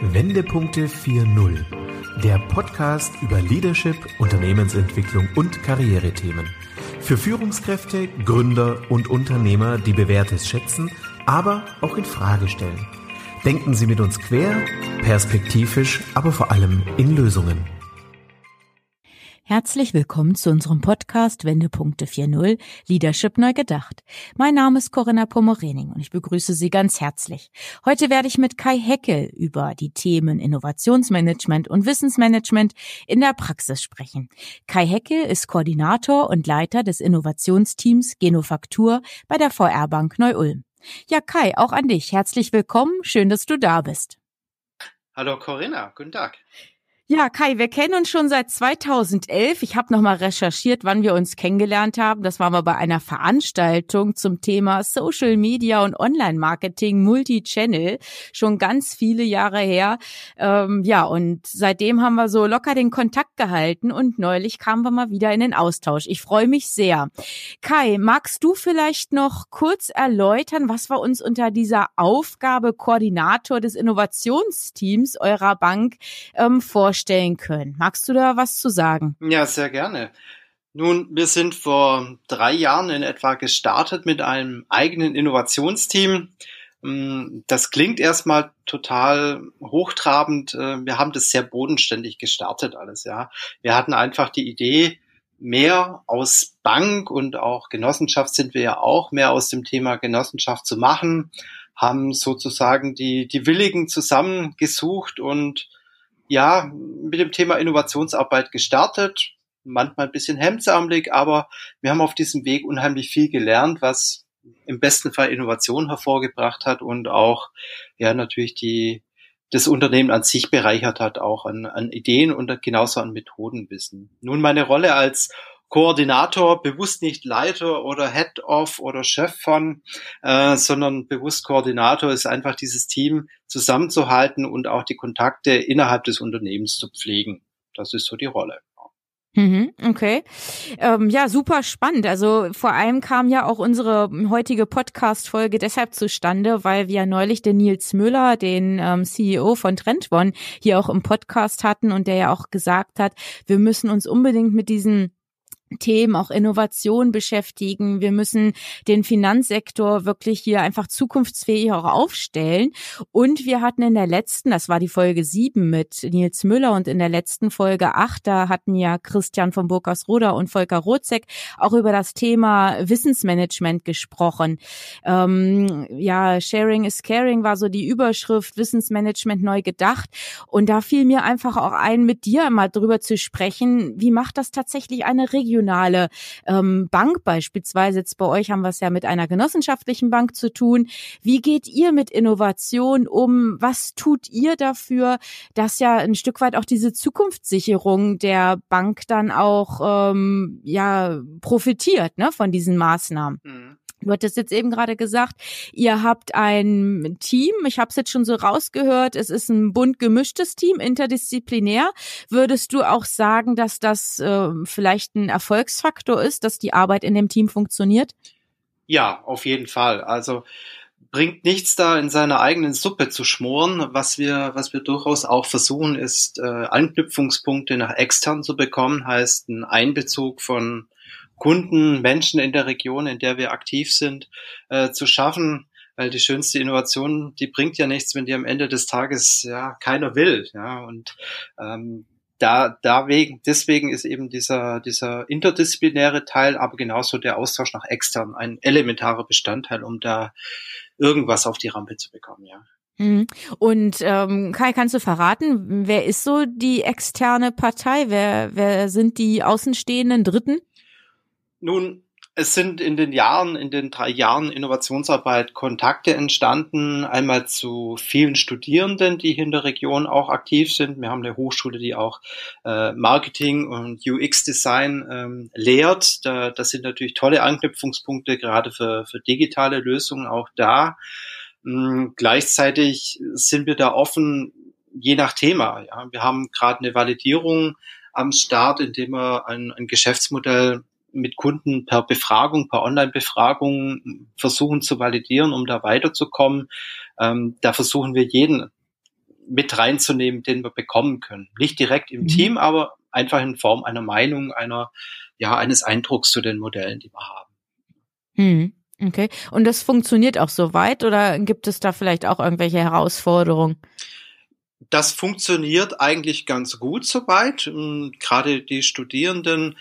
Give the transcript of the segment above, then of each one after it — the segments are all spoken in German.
Wendepunkte 4.0, der Podcast über Leadership, Unternehmensentwicklung und Karrierethemen. Für Führungskräfte, Gründer und Unternehmer, die Bewährtes schätzen, aber auch in Frage stellen. Denken Sie mit uns quer, perspektivisch, aber vor allem in Lösungen. Herzlich willkommen zu unserem Podcast Wendepunkte 4.0 Leadership neu gedacht. Mein Name ist Corinna Pomorening und ich begrüße Sie ganz herzlich. Heute werde ich mit Kai Heckel über die Themen Innovationsmanagement und Wissensmanagement in der Praxis sprechen. Kai Heckel ist Koordinator und Leiter des Innovationsteams Genofaktur bei der VR Bank Neu-Ulm. Ja, Kai, auch an dich. Herzlich willkommen. Schön, dass du da bist. Hallo Corinna, guten Tag. Ja, Kai, wir kennen uns schon seit 2011. Ich habe nochmal recherchiert, wann wir uns kennengelernt haben. Das waren wir bei einer Veranstaltung zum Thema Social Media und Online-Marketing Multi-Channel. Schon ganz viele Jahre her. Ähm, ja, und seitdem haben wir so locker den Kontakt gehalten und neulich kamen wir mal wieder in den Austausch. Ich freue mich sehr. Kai, magst du vielleicht noch kurz erläutern, was wir uns unter dieser Aufgabe Koordinator des Innovationsteams eurer Bank ähm, vorstellen? Vorstellen können. Magst du da was zu sagen? Ja, sehr gerne. Nun, wir sind vor drei Jahren in etwa gestartet mit einem eigenen Innovationsteam. Mm, das klingt erstmal total hochtrabend. Äh, wir haben das sehr bodenständig gestartet alles, ja. Wir hatten einfach die Idee, mehr aus Bank und auch Genossenschaft sind wir ja auch, mehr aus dem Thema Genossenschaft zu machen, haben sozusagen die, die Willigen zusammengesucht und ja, mit dem Thema Innovationsarbeit gestartet, manchmal ein bisschen hemdsärmelig, aber wir haben auf diesem Weg unheimlich viel gelernt, was im besten Fall Innovation hervorgebracht hat und auch ja natürlich die das Unternehmen an sich bereichert hat, auch an, an Ideen und genauso an Methodenwissen. Nun meine Rolle als Koordinator, bewusst nicht Leiter oder Head-of oder Chef von, äh, sondern bewusst Koordinator ist einfach dieses Team zusammenzuhalten und auch die Kontakte innerhalb des Unternehmens zu pflegen. Das ist so die Rolle. Mhm, okay. Ähm, ja, super spannend. Also vor allem kam ja auch unsere heutige Podcast-Folge deshalb zustande, weil wir neulich den Nils Müller, den ähm, CEO von Trendone, hier auch im Podcast hatten und der ja auch gesagt hat, wir müssen uns unbedingt mit diesen Themen, auch Innovation beschäftigen. Wir müssen den Finanzsektor wirklich hier einfach zukunftsfähig auch aufstellen. Und wir hatten in der letzten, das war die Folge sieben mit Nils Müller und in der letzten Folge acht, da hatten ja Christian von Burgersroda und Volker Rotzek auch über das Thema Wissensmanagement gesprochen. Ähm, ja, Sharing is Caring war so die Überschrift, Wissensmanagement neu gedacht. Und da fiel mir einfach auch ein, mit dir mal drüber zu sprechen, wie macht das tatsächlich eine Region regionale ähm, Bank beispielsweise. Jetzt bei euch haben wir es ja mit einer genossenschaftlichen Bank zu tun. Wie geht ihr mit Innovation um? Was tut ihr dafür, dass ja ein Stück weit auch diese Zukunftssicherung der Bank dann auch ähm, ja profitiert ne, von diesen Maßnahmen? Mhm. Du hattest jetzt eben gerade gesagt, ihr habt ein Team. Ich habe es jetzt schon so rausgehört. Es ist ein bunt gemischtes Team, interdisziplinär. Würdest du auch sagen, dass das äh, vielleicht ein Erfolgsfaktor ist, dass die Arbeit in dem Team funktioniert? Ja, auf jeden Fall. Also bringt nichts da in seiner eigenen Suppe zu schmoren. Was wir, was wir durchaus auch versuchen, ist äh, Anknüpfungspunkte nach extern zu bekommen, heißt ein Einbezug von Kunden, Menschen in der Region, in der wir aktiv sind, äh, zu schaffen. Weil die schönste Innovation, die bringt ja nichts, wenn die am Ende des Tages ja keiner will. Ja, und ähm, da, da wegen, deswegen ist eben dieser, dieser interdisziplinäre Teil, aber genauso der Austausch nach extern ein elementarer Bestandteil, um da irgendwas auf die Rampe zu bekommen, ja. Mhm. Und ähm, Kai, kannst du verraten, wer ist so die externe Partei? Wer, wer sind die außenstehenden Dritten? Nun, es sind in den Jahren, in den drei Jahren Innovationsarbeit Kontakte entstanden. Einmal zu vielen Studierenden, die hier in der Region auch aktiv sind. Wir haben eine Hochschule, die auch äh, Marketing und UX-Design ähm, lehrt. Da, das sind natürlich tolle Anknüpfungspunkte, gerade für, für digitale Lösungen auch da. Ähm, gleichzeitig sind wir da offen, je nach Thema. Ja. Wir haben gerade eine Validierung am Start, indem wir ein, ein Geschäftsmodell mit Kunden per Befragung, per Online-Befragung versuchen zu validieren, um da weiterzukommen. Ähm, da versuchen wir jeden mit reinzunehmen, den wir bekommen können. Nicht direkt im mhm. Team, aber einfach in Form einer Meinung, einer, ja, eines Eindrucks zu den Modellen, die wir haben. Mhm. Okay. Und das funktioniert auch soweit oder gibt es da vielleicht auch irgendwelche Herausforderungen? Das funktioniert eigentlich ganz gut soweit. Ähm, gerade die Studierenden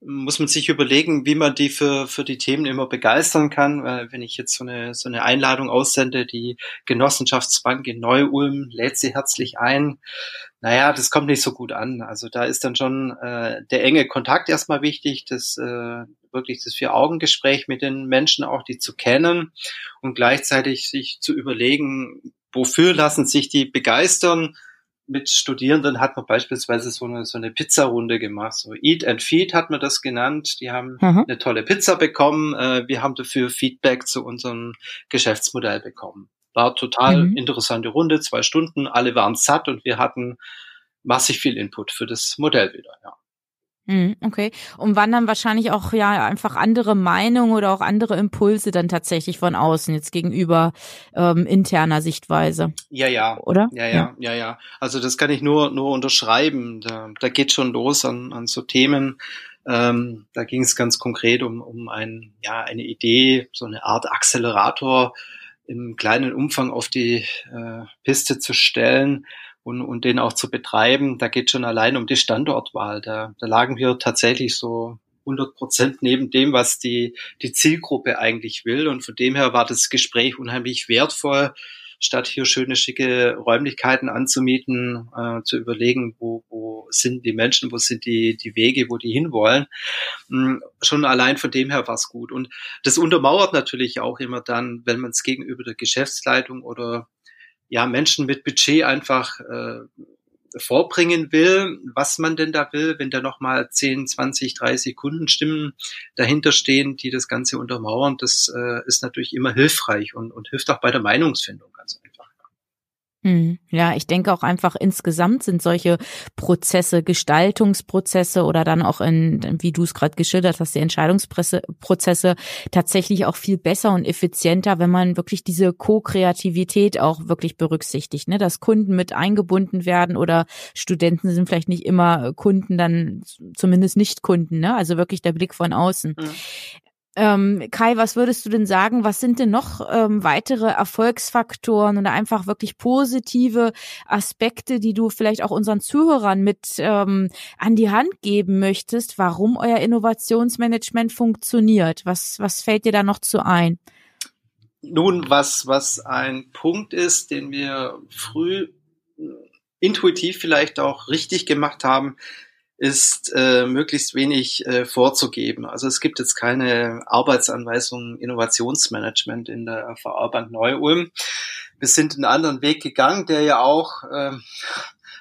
muss man sich überlegen, wie man die für, für die Themen immer begeistern kann. Weil wenn ich jetzt so eine, so eine Einladung aussende, die Genossenschaftsbank in Neu-Ulm lädt sie herzlich ein. Naja, das kommt nicht so gut an. Also da ist dann schon äh, der enge Kontakt erstmal wichtig, das äh, wirklich das Vier-Augen-Gespräch mit den Menschen auch, die zu kennen und gleichzeitig sich zu überlegen, wofür lassen sich die begeistern mit Studierenden hat man beispielsweise so eine, so eine Pizzarunde gemacht. So Eat and Feed hat man das genannt. Die haben mhm. eine tolle Pizza bekommen. Äh, wir haben dafür Feedback zu unserem Geschäftsmodell bekommen. War total mhm. interessante Runde, zwei Stunden. Alle waren satt und wir hatten massig viel Input für das Modell wieder. Ja. Mhm, okay. Und wann dann wahrscheinlich auch ja einfach andere Meinungen oder auch andere Impulse dann tatsächlich von außen jetzt gegenüber ähm, interner Sichtweise. Ja, ja. Oder? Ja, ja, ja, ja, ja. Also das kann ich nur nur unterschreiben. Da, da geht schon los an, an so Themen. Ähm, da ging es ganz konkret um, um ein, ja, eine Idee, so eine Art Accelerator im kleinen Umfang auf die äh, Piste zu stellen und, und den auch zu betreiben, da geht schon allein um die Standortwahl. Da, da lagen wir tatsächlich so 100 Prozent neben dem, was die, die Zielgruppe eigentlich will. Und von dem her war das Gespräch unheimlich wertvoll, statt hier schöne, schicke Räumlichkeiten anzumieten, äh, zu überlegen, wo, wo sind die Menschen, wo sind die, die Wege, wo die hinwollen. Mhm, schon allein von dem her war es gut. Und das untermauert natürlich auch immer dann, wenn man es gegenüber der Geschäftsleitung oder ja, Menschen mit Budget einfach äh, vorbringen will, was man denn da will, wenn da nochmal 10, 20, 30 Kundenstimmen dahinter stehen, die das Ganze untermauern, das äh, ist natürlich immer hilfreich und, und hilft auch bei der Meinungsfindung ganz einfach. Hm. Ja, ich denke auch einfach insgesamt sind solche Prozesse, Gestaltungsprozesse oder dann auch in, wie du es gerade geschildert hast, die Entscheidungsprozesse tatsächlich auch viel besser und effizienter, wenn man wirklich diese Co-Kreativität auch wirklich berücksichtigt, ne? dass Kunden mit eingebunden werden oder Studenten sind vielleicht nicht immer Kunden, dann zumindest nicht Kunden, ne? also wirklich der Blick von außen. Mhm. Ähm, Kai, was würdest du denn sagen? Was sind denn noch ähm, weitere Erfolgsfaktoren oder einfach wirklich positive Aspekte, die du vielleicht auch unseren Zuhörern mit ähm, an die Hand geben möchtest, warum euer Innovationsmanagement funktioniert? Was, was fällt dir da noch zu ein? Nun, was, was ein Punkt ist, den wir früh intuitiv vielleicht auch richtig gemacht haben, ist äh, möglichst wenig äh, vorzugeben. Also es gibt jetzt keine Arbeitsanweisung Innovationsmanagement in der VR Bank Neu-Ulm. Wir sind einen anderen Weg gegangen, der ja auch äh,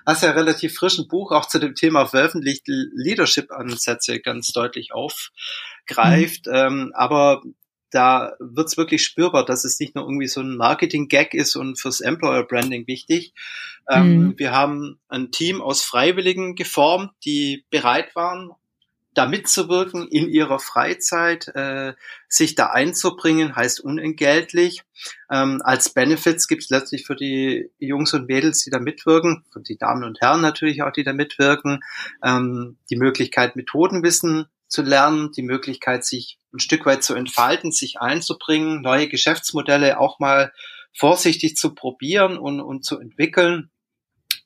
hast ja relativ frischen Buch auch zu dem Thema veröffentlicht, Leadership-Ansätze ganz deutlich aufgreift. Mhm. Ähm, aber da wird's wirklich spürbar, dass es nicht nur irgendwie so ein Marketing-Gag ist und fürs Employer-Branding wichtig. Ähm, mhm. wir haben ein Team aus Freiwilligen geformt, die bereit waren, da mitzuwirken in ihrer Freizeit, äh, sich da einzubringen, heißt unentgeltlich. Ähm, als Benefits gibt's letztlich für die Jungs und Mädels, die da mitwirken, für die Damen und Herren natürlich auch, die da mitwirken, ähm, die Möglichkeit, Methodenwissen zu lernen, die Möglichkeit, sich ein Stück weit zu entfalten, sich einzubringen, neue Geschäftsmodelle auch mal vorsichtig zu probieren und, und zu entwickeln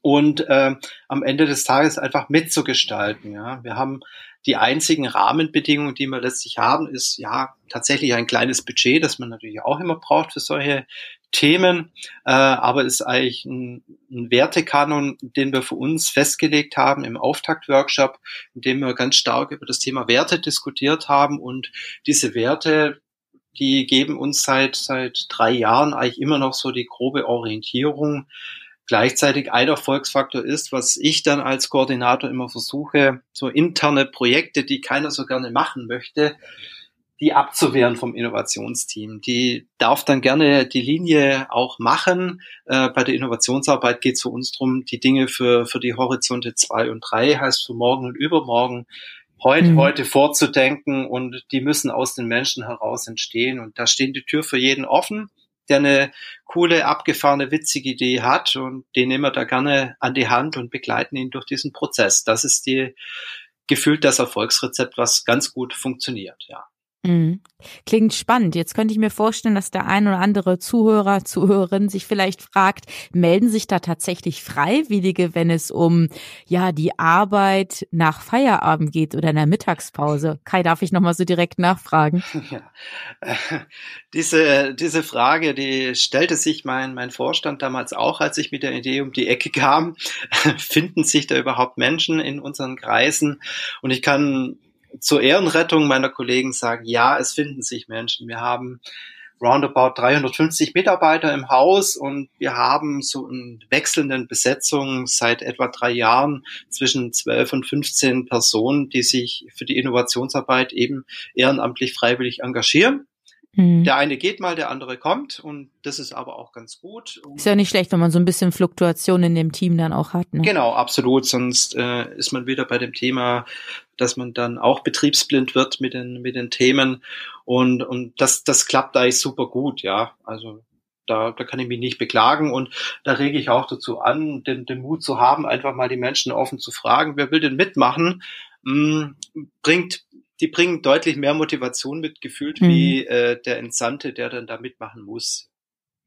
und äh, am Ende des Tages einfach mitzugestalten. Ja, wir haben die einzigen Rahmenbedingungen, die wir letztlich haben, ist ja tatsächlich ein kleines Budget, das man natürlich auch immer braucht für solche Themen, äh, aber ist eigentlich ein, ein Wertekanon, den wir für uns festgelegt haben im Auftaktworkshop, in dem wir ganz stark über das Thema Werte diskutiert haben und diese Werte, die geben uns seit seit drei Jahren eigentlich immer noch so die grobe Orientierung. Gleichzeitig ein Erfolgsfaktor ist, was ich dann als Koordinator immer versuche, so interne Projekte, die keiner so gerne machen möchte, die abzuwehren vom Innovationsteam. Die darf dann gerne die Linie auch machen. Äh, bei der Innovationsarbeit geht es für uns darum, die Dinge für, für die Horizonte zwei und drei, heißt für morgen und übermorgen, heute, mhm. heute vorzudenken und die müssen aus den Menschen heraus entstehen. Und da stehen die Tür für jeden offen. der eine coole, abgefahrene, witzige Idee hat und den nehmen wir da gerne an die Hand und begleiten ihn durch diesen Prozess. Das ist die gefühlt das Erfolgsrezept, was ganz gut funktioniert, ja. Mhm. Klingt spannend. Jetzt könnte ich mir vorstellen, dass der ein oder andere Zuhörer, Zuhörerin sich vielleicht fragt, melden sich da tatsächlich Freiwillige, wenn es um ja die Arbeit nach Feierabend geht oder in der Mittagspause? Kai, darf ich nochmal so direkt nachfragen? Ja. diese, diese Frage, die stellte sich mein, mein Vorstand damals auch, als ich mit der Idee um die Ecke kam. Finden sich da überhaupt Menschen in unseren Kreisen? Und ich kann zur Ehrenrettung meiner Kollegen sagen, ja, es finden sich Menschen. Wir haben roundabout 350 Mitarbeiter im Haus und wir haben so in wechselnden Besetzungen seit etwa drei Jahren zwischen 12 und 15 Personen, die sich für die Innovationsarbeit eben ehrenamtlich freiwillig engagieren. Mhm. Der eine geht mal, der andere kommt und das ist aber auch ganz gut. Ist ja nicht schlecht, wenn man so ein bisschen Fluktuation in dem Team dann auch hat. Ne? Genau, absolut. Sonst äh, ist man wieder bei dem Thema, dass man dann auch betriebsblind wird mit den mit den Themen und und das das klappt eigentlich super gut, ja. Also da, da kann ich mich nicht beklagen und da rege ich auch dazu an, den, den Mut zu haben, einfach mal die Menschen offen zu fragen, wer will denn mitmachen, hm, bringt die bringen deutlich mehr Motivation mit gefühlt mhm. wie äh, der Entsandte, der dann da mitmachen muss.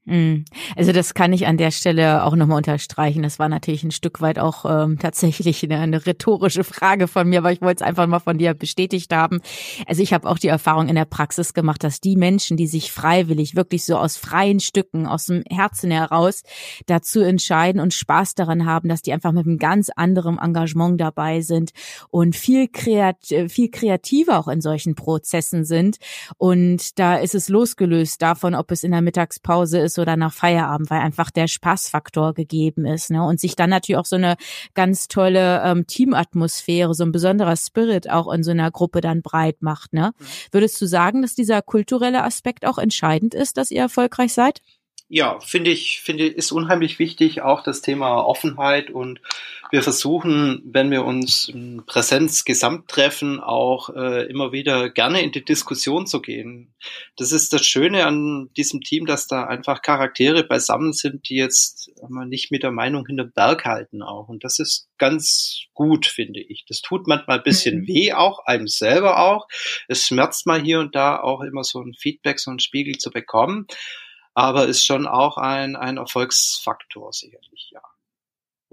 Mhm. Also das kann ich an der Stelle auch nochmal unterstreichen. Das war natürlich ein Stück weit auch ähm, tatsächlich eine, eine rhetorische Frage von mir, aber ich wollte es einfach mal von dir bestätigt haben. Also ich habe auch die Erfahrung in der Praxis gemacht, dass die Menschen, die sich freiwillig, wirklich so aus freien Stücken, aus dem Herzen heraus dazu entscheiden und Spaß daran haben, dass die einfach mit einem ganz anderen Engagement dabei sind und viel, kreat viel kreativer auch in solchen Prozessen sind. Und da ist es losgelöst davon, ob es in der Mittagspause ist oder nach Feierabend, weil einfach der Spaßfaktor gegeben ist. Ne? Und sich dann natürlich auch so eine ganz tolle ähm, Teamatmosphäre, so ein besonderer Spirit auch in so einer Gruppe dann breit macht. Ne? Mhm. Würdest du sagen, dass dieser kulturelle Aspekt auch entscheidend ist, dass ihr erfolgreich seid? Ja, finde ich, finde ist unheimlich wichtig, auch das Thema Offenheit und wir versuchen, wenn wir uns in Präsenz gesamt treffen, auch äh, immer wieder gerne in die Diskussion zu gehen. Das ist das Schöne an diesem Team, dass da einfach Charaktere beisammen sind, die jetzt nicht mit der Meinung hinter Berg halten auch. Und das ist ganz gut, finde ich. Das tut manchmal ein bisschen mhm. weh auch, einem selber auch. Es schmerzt mal hier und da auch immer so ein Feedback, so ein Spiegel zu bekommen aber ist schon auch ein, ein Erfolgsfaktor sicherlich, ja.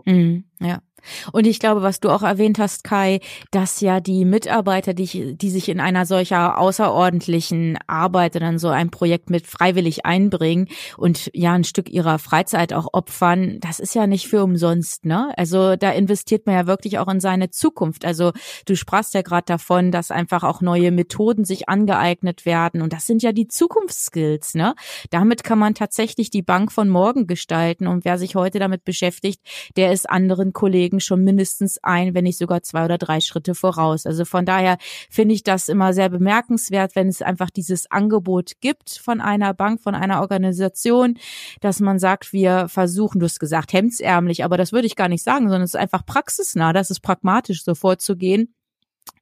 Mhm, ja. Und ich glaube, was du auch erwähnt hast, Kai, dass ja die Mitarbeiter, die, die sich in einer solcher außerordentlichen Arbeit oder in so ein Projekt mit freiwillig einbringen und ja ein Stück ihrer Freizeit auch opfern, das ist ja nicht für umsonst, ne? Also da investiert man ja wirklich auch in seine Zukunft. Also du sprachst ja gerade davon, dass einfach auch neue Methoden sich angeeignet werden und das sind ja die Zukunftsskills, ne? Damit kann man tatsächlich die Bank von morgen gestalten und wer sich heute damit beschäftigt, der ist anderen Kollegen Kollegen schon mindestens ein, wenn nicht sogar zwei oder drei Schritte voraus. Also von daher finde ich das immer sehr bemerkenswert, wenn es einfach dieses Angebot gibt von einer Bank, von einer Organisation, dass man sagt, wir versuchen, du hast gesagt, hemdsärmlich, aber das würde ich gar nicht sagen, sondern es ist einfach praxisnah, das ist pragmatisch so vorzugehen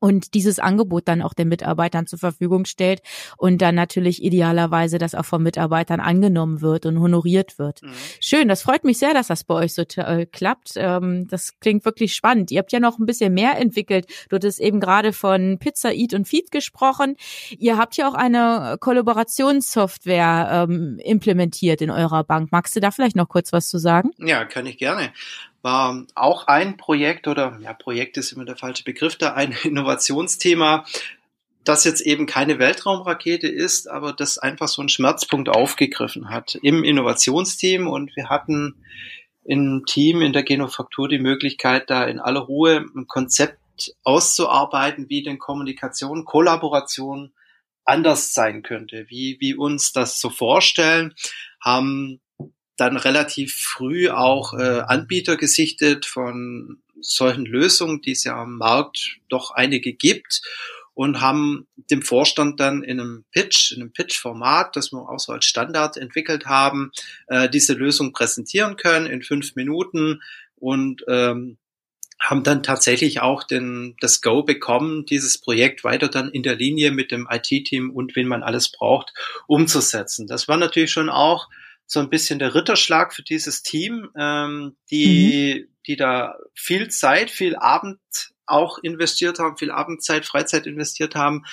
und dieses Angebot dann auch den Mitarbeitern zur Verfügung stellt und dann natürlich idealerweise das auch von Mitarbeitern angenommen wird und honoriert wird. Mhm. Schön, das freut mich sehr, dass das bei euch so äh, klappt. Ähm, das klingt wirklich spannend. Ihr habt ja noch ein bisschen mehr entwickelt. Du hattest eben gerade von Pizza Eat und Feed gesprochen. Ihr habt ja auch eine Kollaborationssoftware ähm, implementiert in eurer Bank. Magst du da vielleicht noch kurz was zu sagen? Ja, kann ich gerne war auch ein Projekt oder ja, Projekt ist immer der falsche Begriff da, ein Innovationsthema, das jetzt eben keine Weltraumrakete ist, aber das einfach so einen Schmerzpunkt aufgegriffen hat im Innovationsteam. Und wir hatten im Team in der Genofaktur die Möglichkeit, da in aller Ruhe ein Konzept auszuarbeiten, wie denn Kommunikation, Kollaboration anders sein könnte, wie, wie uns das so vorstellen, haben dann relativ früh auch äh, Anbieter gesichtet von solchen Lösungen, die es ja am Markt doch einige gibt und haben dem Vorstand dann in einem Pitch, in einem Pitch-Format, das wir auch so als Standard entwickelt haben, äh, diese Lösung präsentieren können in fünf Minuten und ähm, haben dann tatsächlich auch den, das Go bekommen, dieses Projekt weiter dann in der Linie mit dem IT-Team und wen man alles braucht, umzusetzen. Das war natürlich schon auch so ein bisschen der Ritterschlag für dieses Team, ähm, die, mhm. die da viel Zeit, viel Abend auch investiert haben, viel Abendzeit, Freizeit investiert haben.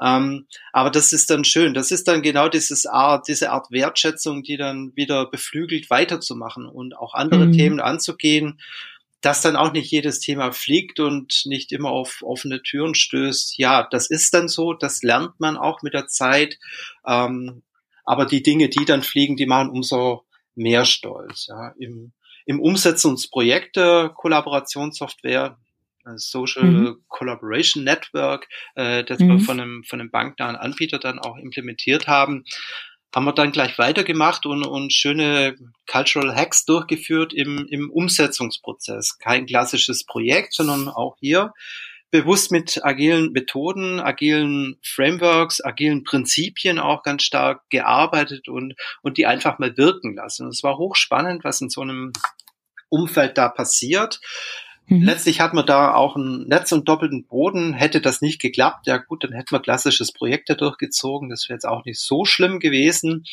Ähm, aber das ist dann schön. Das ist dann genau dieses Art, diese Art Wertschätzung, die dann wieder beflügelt, weiterzumachen und auch andere mhm. Themen anzugehen dass dann auch nicht jedes Thema fliegt und nicht immer auf offene Türen stößt. Ja, das ist dann so, das lernt man auch mit der Zeit. Ähm, aber die Dinge, die dann fliegen, die machen umso mehr stolz. Ja. Im, im Umsetzungsprojekte, Kollaborationssoftware, Social mhm. Collaboration Network, äh, das mhm. wir von einem, von einem banknahen Anbieter dann auch implementiert haben, haben wir dann gleich weitergemacht und, und schöne Cultural Hacks durchgeführt im, im Umsetzungsprozess. Kein klassisches Projekt, sondern auch hier bewusst mit agilen Methoden, agilen Frameworks, agilen Prinzipien auch ganz stark gearbeitet und, und die einfach mal wirken lassen. Und es war hochspannend, was in so einem Umfeld da passiert. Mhm. Letztlich hat man da auch ein Netz und doppelten Boden. Hätte das nicht geklappt, ja gut, dann hätten wir klassisches Projekt durchgezogen. Das wäre jetzt auch nicht so schlimm gewesen.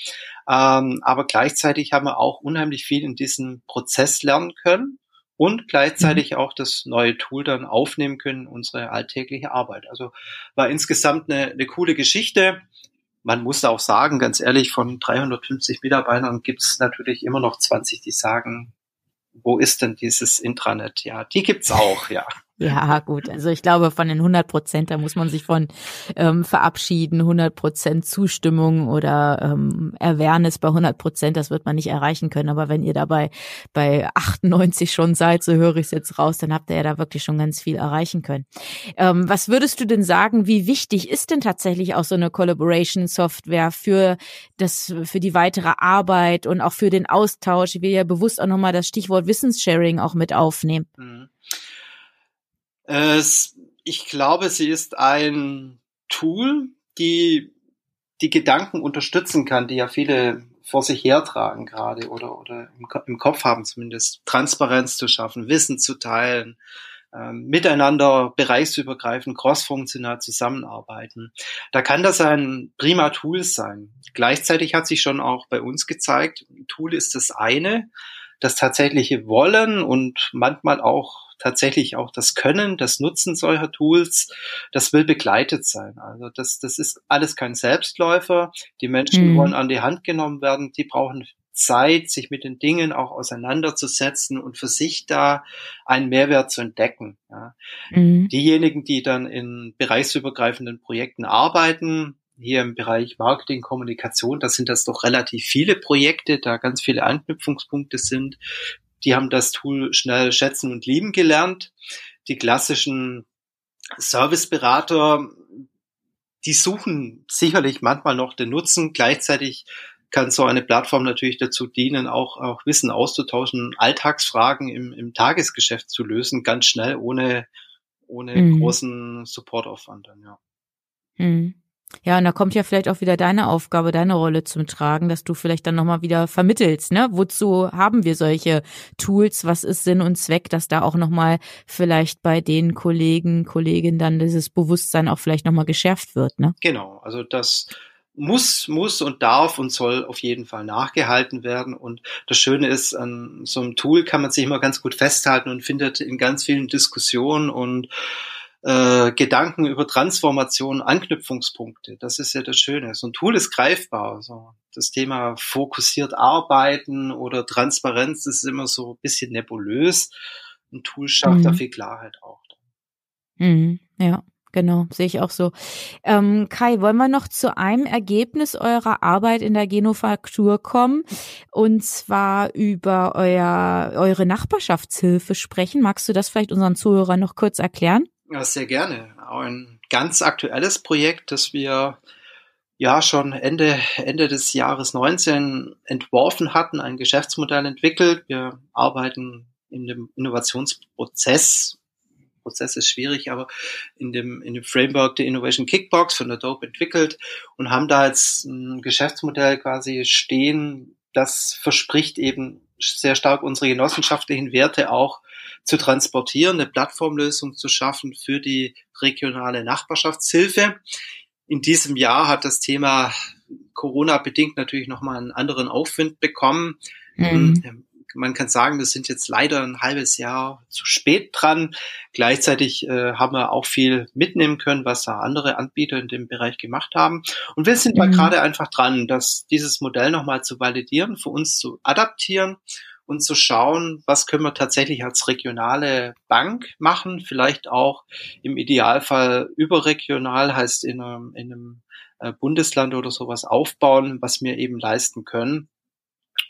Ähm, aber gleichzeitig haben wir auch unheimlich viel in diesem Prozess lernen können und gleichzeitig mhm. auch das neue Tool dann aufnehmen können, unsere alltägliche Arbeit. Also war insgesamt eine, eine coole Geschichte. Man muss auch sagen, ganz ehrlich, von 350 Mitarbeitern gibt es natürlich immer noch 20, die sagen, wo ist denn dieses Intranet? Ja, die gibt's auch, ja. Ja, gut. Also ich glaube, von den 100 Prozent, da muss man sich von ähm, verabschieden. 100 Prozent Zustimmung oder ähm, Awareness bei 100 Prozent, das wird man nicht erreichen können. Aber wenn ihr dabei bei 98 schon seid, so höre ich es jetzt raus, dann habt ihr ja da wirklich schon ganz viel erreichen können. Ähm, was würdest du denn sagen, wie wichtig ist denn tatsächlich auch so eine Collaboration-Software für das, für die weitere Arbeit und auch für den Austausch? Ich will ja bewusst auch nochmal das Stichwort Wissenssharing auch mit aufnehmen. Mhm. Es, ich glaube, sie ist ein Tool, die die Gedanken unterstützen kann, die ja viele vor sich hertragen gerade oder, oder im, im Kopf haben zumindest, Transparenz zu schaffen, Wissen zu teilen, ähm, miteinander bereichsübergreifend, crossfunktional zusammenarbeiten. Da kann das ein prima Tool sein. Gleichzeitig hat sich schon auch bei uns gezeigt, Tool ist das eine, das tatsächliche Wollen und manchmal auch tatsächlich auch das Können, das Nutzen solcher Tools, das will begleitet sein. Also das, das ist alles kein Selbstläufer. Die Menschen mhm. wollen an die Hand genommen werden, die brauchen Zeit, sich mit den Dingen auch auseinanderzusetzen und für sich da einen Mehrwert zu entdecken. Ja. Mhm. Diejenigen, die dann in bereichsübergreifenden Projekten arbeiten, hier im Bereich Marketing, Kommunikation, da sind das doch relativ viele Projekte, da ganz viele Anknüpfungspunkte sind die haben das Tool schnell schätzen und lieben gelernt. Die klassischen Serviceberater, die suchen sicherlich manchmal noch den Nutzen. Gleichzeitig kann so eine Plattform natürlich dazu dienen, auch, auch Wissen auszutauschen, Alltagsfragen im, im Tagesgeschäft zu lösen, ganz schnell, ohne, ohne mhm. großen Supportaufwand dann, ja. Mhm. Ja, und da kommt ja vielleicht auch wieder deine Aufgabe, deine Rolle zum Tragen, dass du vielleicht dann nochmal wieder vermittelst, ne? Wozu haben wir solche Tools? Was ist Sinn und Zweck, dass da auch nochmal vielleicht bei den Kollegen, Kolleginnen dann dieses Bewusstsein auch vielleicht nochmal geschärft wird, ne? Genau. Also das muss, muss und darf und soll auf jeden Fall nachgehalten werden. Und das Schöne ist, an so einem Tool kann man sich immer ganz gut festhalten und findet in ganz vielen Diskussionen und äh, Gedanken über Transformation, Anknüpfungspunkte. Das ist ja das Schöne. So ein Tool ist greifbar. So das Thema fokussiert arbeiten oder Transparenz ist immer so ein bisschen nebulös. Ein Tool schafft mhm. da viel Klarheit auch. Mhm, ja. Genau, sehe ich auch so. Ähm, Kai, wollen wir noch zu einem Ergebnis eurer Arbeit in der Genofaktur kommen? Und zwar über euer, eure Nachbarschaftshilfe sprechen. Magst du das vielleicht unseren Zuhörern noch kurz erklären? Ja, sehr gerne. Ein ganz aktuelles Projekt, das wir ja schon Ende, Ende des Jahres 19 entworfen hatten, ein Geschäftsmodell entwickelt. Wir arbeiten in dem Innovationsprozess. Prozess ist schwierig, aber in dem, in dem Framework der Innovation Kickbox von Adobe entwickelt und haben da jetzt ein Geschäftsmodell quasi stehen, das verspricht eben sehr stark unsere genossenschaftlichen Werte auch zu transportieren, eine Plattformlösung zu schaffen für die regionale Nachbarschaftshilfe. In diesem Jahr hat das Thema Corona bedingt natürlich nochmal einen anderen Aufwind bekommen. Mhm. Ähm, man kann sagen, wir sind jetzt leider ein halbes Jahr zu spät dran. Gleichzeitig äh, haben wir auch viel mitnehmen können, was da andere Anbieter in dem Bereich gemacht haben. Und wir sind mhm. mal gerade einfach dran, dass dieses Modell nochmal zu validieren, für uns zu adaptieren und zu schauen, was können wir tatsächlich als regionale Bank machen, vielleicht auch im Idealfall überregional, heißt in einem, in einem äh, Bundesland oder sowas aufbauen, was wir eben leisten können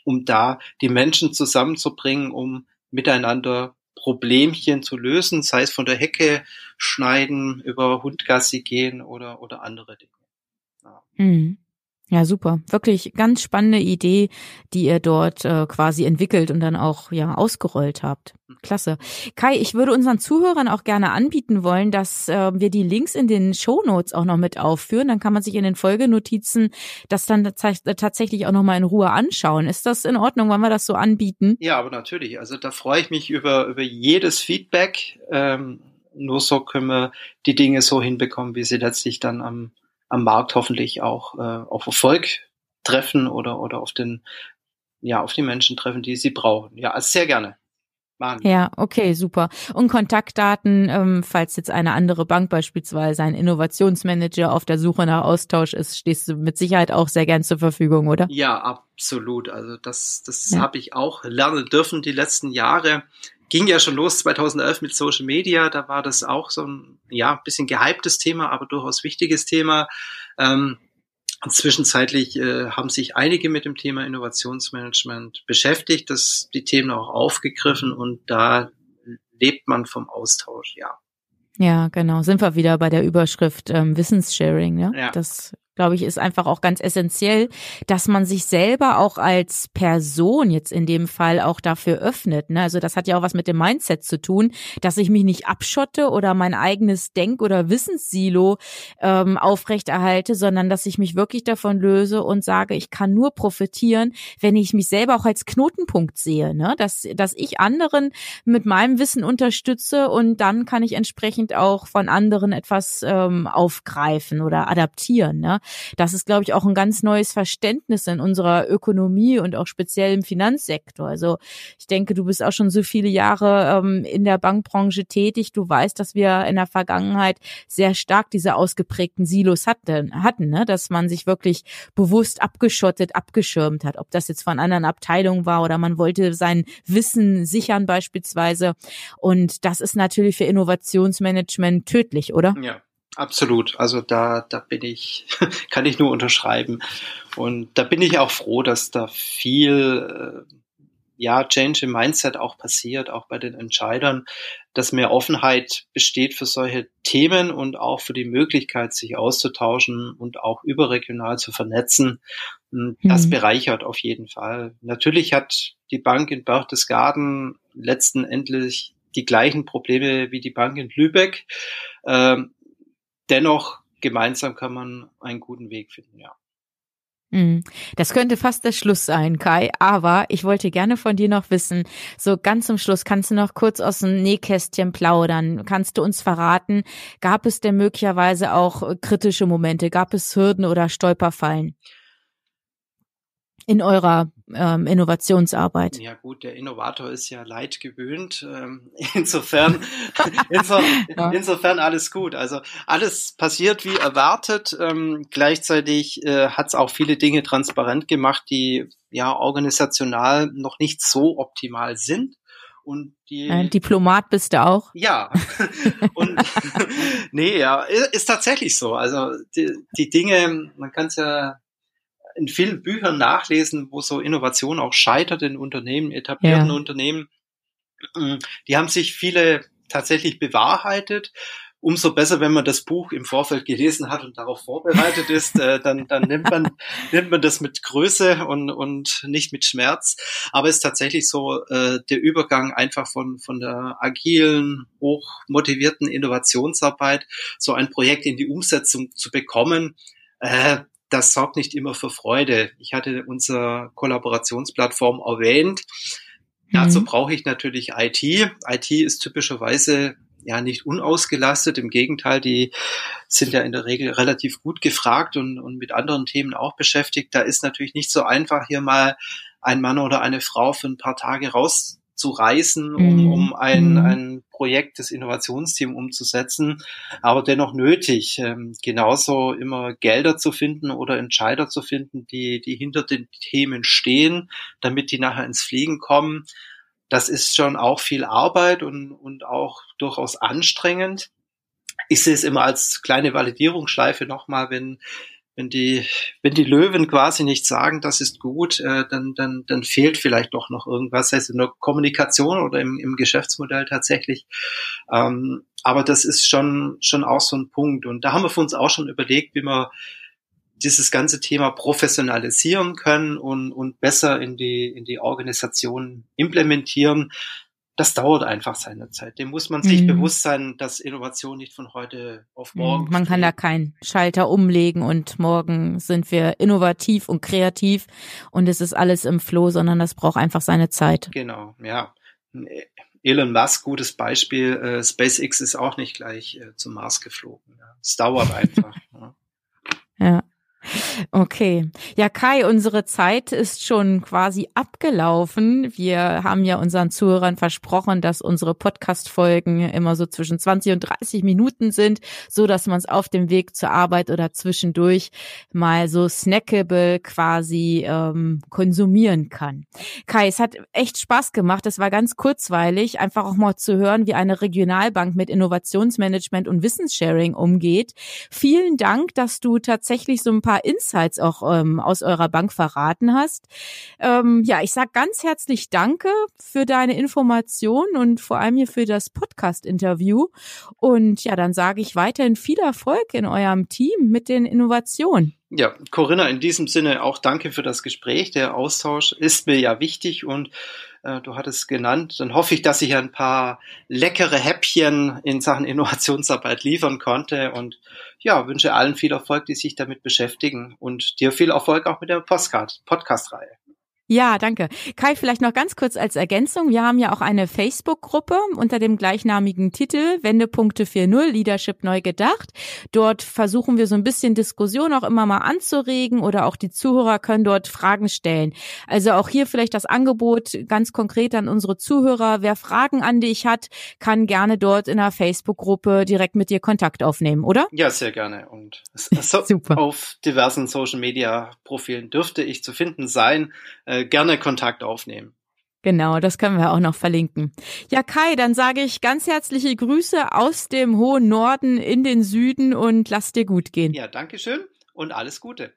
um da die Menschen zusammenzubringen, um miteinander Problemchen zu lösen, sei es von der Hecke schneiden, über Hundgassi gehen oder, oder andere Dinge. Ja. Mhm. Ja, super. Wirklich ganz spannende Idee, die ihr dort äh, quasi entwickelt und dann auch ja ausgerollt habt. Klasse. Kai, ich würde unseren Zuhörern auch gerne anbieten wollen, dass äh, wir die Links in den Show Notes auch noch mit aufführen. Dann kann man sich in den Folgenotizen das dann tatsächlich auch noch mal in Ruhe anschauen. Ist das in Ordnung, wenn wir das so anbieten? Ja, aber natürlich. Also da freue ich mich über über jedes Feedback. Ähm, nur so können wir die Dinge so hinbekommen, wie sie letztlich dann am am Markt hoffentlich auch äh, auf Erfolg treffen oder, oder auf den, ja, auf die Menschen treffen, die sie brauchen. Ja, also sehr gerne. Machen. Ja, okay, super. Und Kontaktdaten, ähm, falls jetzt eine andere Bank beispielsweise ein Innovationsmanager auf der Suche nach Austausch ist, stehst du mit Sicherheit auch sehr gern zur Verfügung, oder? Ja, absolut. Also das, das ja. habe ich auch lernen dürfen die letzten Jahre ging ja schon los 2011 mit Social Media. Da war das auch so ein ja bisschen gehyptes Thema, aber durchaus wichtiges Thema. Ähm, zwischenzeitlich äh, haben sich einige mit dem Thema Innovationsmanagement beschäftigt, das die Themen auch aufgegriffen und da lebt man vom Austausch, ja. Ja, genau. Sind wir wieder bei der Überschrift ähm, Wissenssharing, ne? Ja. Das glaube ich, ist einfach auch ganz essentiell, dass man sich selber auch als Person jetzt in dem Fall auch dafür öffnet. Ne? Also das hat ja auch was mit dem Mindset zu tun, dass ich mich nicht abschotte oder mein eigenes Denk- oder Wissenssilo ähm, aufrechterhalte, sondern dass ich mich wirklich davon löse und sage, ich kann nur profitieren, wenn ich mich selber auch als Knotenpunkt sehe, ne? dass, dass ich anderen mit meinem Wissen unterstütze und dann kann ich entsprechend auch von anderen etwas ähm, aufgreifen oder adaptieren. Ne? Das ist, glaube ich, auch ein ganz neues Verständnis in unserer Ökonomie und auch speziell im Finanzsektor. Also ich denke, du bist auch schon so viele Jahre ähm, in der Bankbranche tätig. Du weißt, dass wir in der Vergangenheit sehr stark diese ausgeprägten Silos hatten, hatten ne? dass man sich wirklich bewusst abgeschottet, abgeschirmt hat. Ob das jetzt von anderen Abteilungen war oder man wollte sein Wissen sichern beispielsweise. Und das ist natürlich für Innovationsmanagement tödlich, oder? Ja, Absolut. Also da, da bin ich, kann ich nur unterschreiben. Und da bin ich auch froh, dass da viel, äh, ja, Change im Mindset auch passiert, auch bei den Entscheidern, dass mehr Offenheit besteht für solche Themen und auch für die Möglichkeit, sich auszutauschen und auch überregional zu vernetzen. Das mhm. bereichert auf jeden Fall. Natürlich hat die Bank in Berchtesgaden letzten Endlich die gleichen Probleme wie die Bank in Lübeck. Ähm, dennoch gemeinsam kann man einen guten Weg finden, ja. Mhm. Das könnte fast der Schluss sein, Kai, aber ich wollte gerne von dir noch wissen, so ganz zum Schluss, kannst du noch kurz aus dem Nähkästchen plaudern? Kannst du uns verraten, gab es denn möglicherweise auch kritische Momente? Gab es Hürden oder Stolperfallen? in eurer ähm, Innovationsarbeit? Ja gut, der Innovator ist ja leid gewöhnt. Ähm, insofern, inso, ja. insofern alles gut. Also alles passiert wie erwartet. Ähm, gleichzeitig äh, hat es auch viele Dinge transparent gemacht, die ja organisational noch nicht so optimal sind. Und die Ein Diplomat bist du auch? Ja. Und nee, ja, ist tatsächlich so. Also die, die Dinge, man kann es ja in vielen Büchern nachlesen, wo so Innovation auch scheitert in Unternehmen, etablierten ja. Unternehmen. Mm, die haben sich viele tatsächlich bewahrheitet. Umso besser, wenn man das Buch im Vorfeld gelesen hat und darauf vorbereitet ist, äh, dann, dann nimmt, man, nimmt man das mit Größe und, und nicht mit Schmerz. Aber es ist tatsächlich so, äh, der Übergang einfach von, von der agilen, hochmotivierten Innovationsarbeit, so ein Projekt in die Umsetzung zu bekommen, äh, das sorgt nicht immer für Freude. Ich hatte unsere Kollaborationsplattform erwähnt. Dazu mhm. brauche ich natürlich IT. IT ist typischerweise ja nicht unausgelastet. Im Gegenteil, die sind ja in der Regel relativ gut gefragt und, und mit anderen Themen auch beschäftigt. Da ist natürlich nicht so einfach, hier mal ein Mann oder eine Frau für ein paar Tage rauszureißen, um, mhm. um ein, mhm. ein Projekt des Innovationsteams umzusetzen, aber dennoch nötig, ähm, genauso immer Gelder zu finden oder Entscheider zu finden, die, die hinter den Themen stehen, damit die nachher ins Fliegen kommen das ist schon auch viel Arbeit und, und auch durchaus anstrengend. Ich sehe es immer als kleine Validierungsschleife nochmal, wenn, wenn die, wenn die Löwen quasi nicht sagen, das ist gut, äh, dann, dann, dann fehlt vielleicht doch noch irgendwas, heißt in der Kommunikation oder im, im Geschäftsmodell tatsächlich. Ähm, aber das ist schon, schon auch so ein Punkt. Und da haben wir für uns auch schon überlegt, wie wir dieses ganze Thema professionalisieren können und, und besser in die, in die Organisation implementieren, das dauert einfach seine Zeit. Dem muss man sich mhm. bewusst sein, dass Innovation nicht von heute auf mhm. morgen. Man kann da keinen Schalter umlegen und morgen sind wir innovativ und kreativ und es ist alles im Flow, sondern das braucht einfach seine Zeit. Genau, ja. Elon Musk, gutes Beispiel. Äh, SpaceX ist auch nicht gleich äh, zum Mars geflogen. Es dauert einfach. ja. ja. Okay. Ja, Kai, unsere Zeit ist schon quasi abgelaufen. Wir haben ja unseren Zuhörern versprochen, dass unsere Podcast-Folgen immer so zwischen 20 und 30 Minuten sind, so dass man es auf dem Weg zur Arbeit oder zwischendurch mal so snackable quasi ähm, konsumieren kann. Kai, es hat echt Spaß gemacht. Es war ganz kurzweilig, einfach auch mal zu hören, wie eine Regionalbank mit Innovationsmanagement und Wissenssharing umgeht. Vielen Dank, dass du tatsächlich so ein paar paar Insights auch ähm, aus eurer Bank verraten hast. Ähm, ja, ich sage ganz herzlich Danke für deine Information und vor allem hier für das Podcast-Interview. Und ja, dann sage ich weiterhin viel Erfolg in eurem Team mit den Innovationen. Ja, Corinna, in diesem Sinne auch danke für das Gespräch. Der Austausch ist mir ja wichtig und äh, du hattest genannt. Dann hoffe ich, dass ich ein paar leckere Häppchen in Sachen Innovationsarbeit liefern konnte und ja, wünsche allen viel Erfolg, die sich damit beschäftigen und dir viel Erfolg auch mit der Podcast-Reihe. Ja, danke. Kai, vielleicht noch ganz kurz als Ergänzung. Wir haben ja auch eine Facebook-Gruppe unter dem gleichnamigen Titel Wendepunkte 4.0 Leadership neu gedacht. Dort versuchen wir so ein bisschen Diskussion auch immer mal anzuregen oder auch die Zuhörer können dort Fragen stellen. Also auch hier vielleicht das Angebot ganz konkret an unsere Zuhörer. Wer Fragen an dich hat, kann gerne dort in der Facebook-Gruppe direkt mit dir Kontakt aufnehmen, oder? Ja, sehr gerne. Und so Super. auf diversen Social-Media-Profilen dürfte ich zu finden sein äh, gerne Kontakt aufnehmen. Genau, das können wir auch noch verlinken. Ja, Kai, dann sage ich ganz herzliche Grüße aus dem hohen Norden in den Süden und lass dir gut gehen. Ja, danke schön und alles Gute.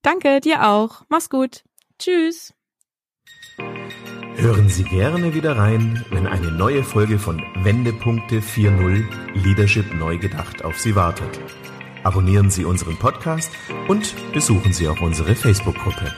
Danke, dir auch. Mach's gut. Tschüss. Hören Sie gerne wieder rein, wenn eine neue Folge von Wendepunkte 4.0 Leadership neu gedacht auf Sie wartet. Abonnieren Sie unseren Podcast und besuchen Sie auch unsere Facebook-Gruppe.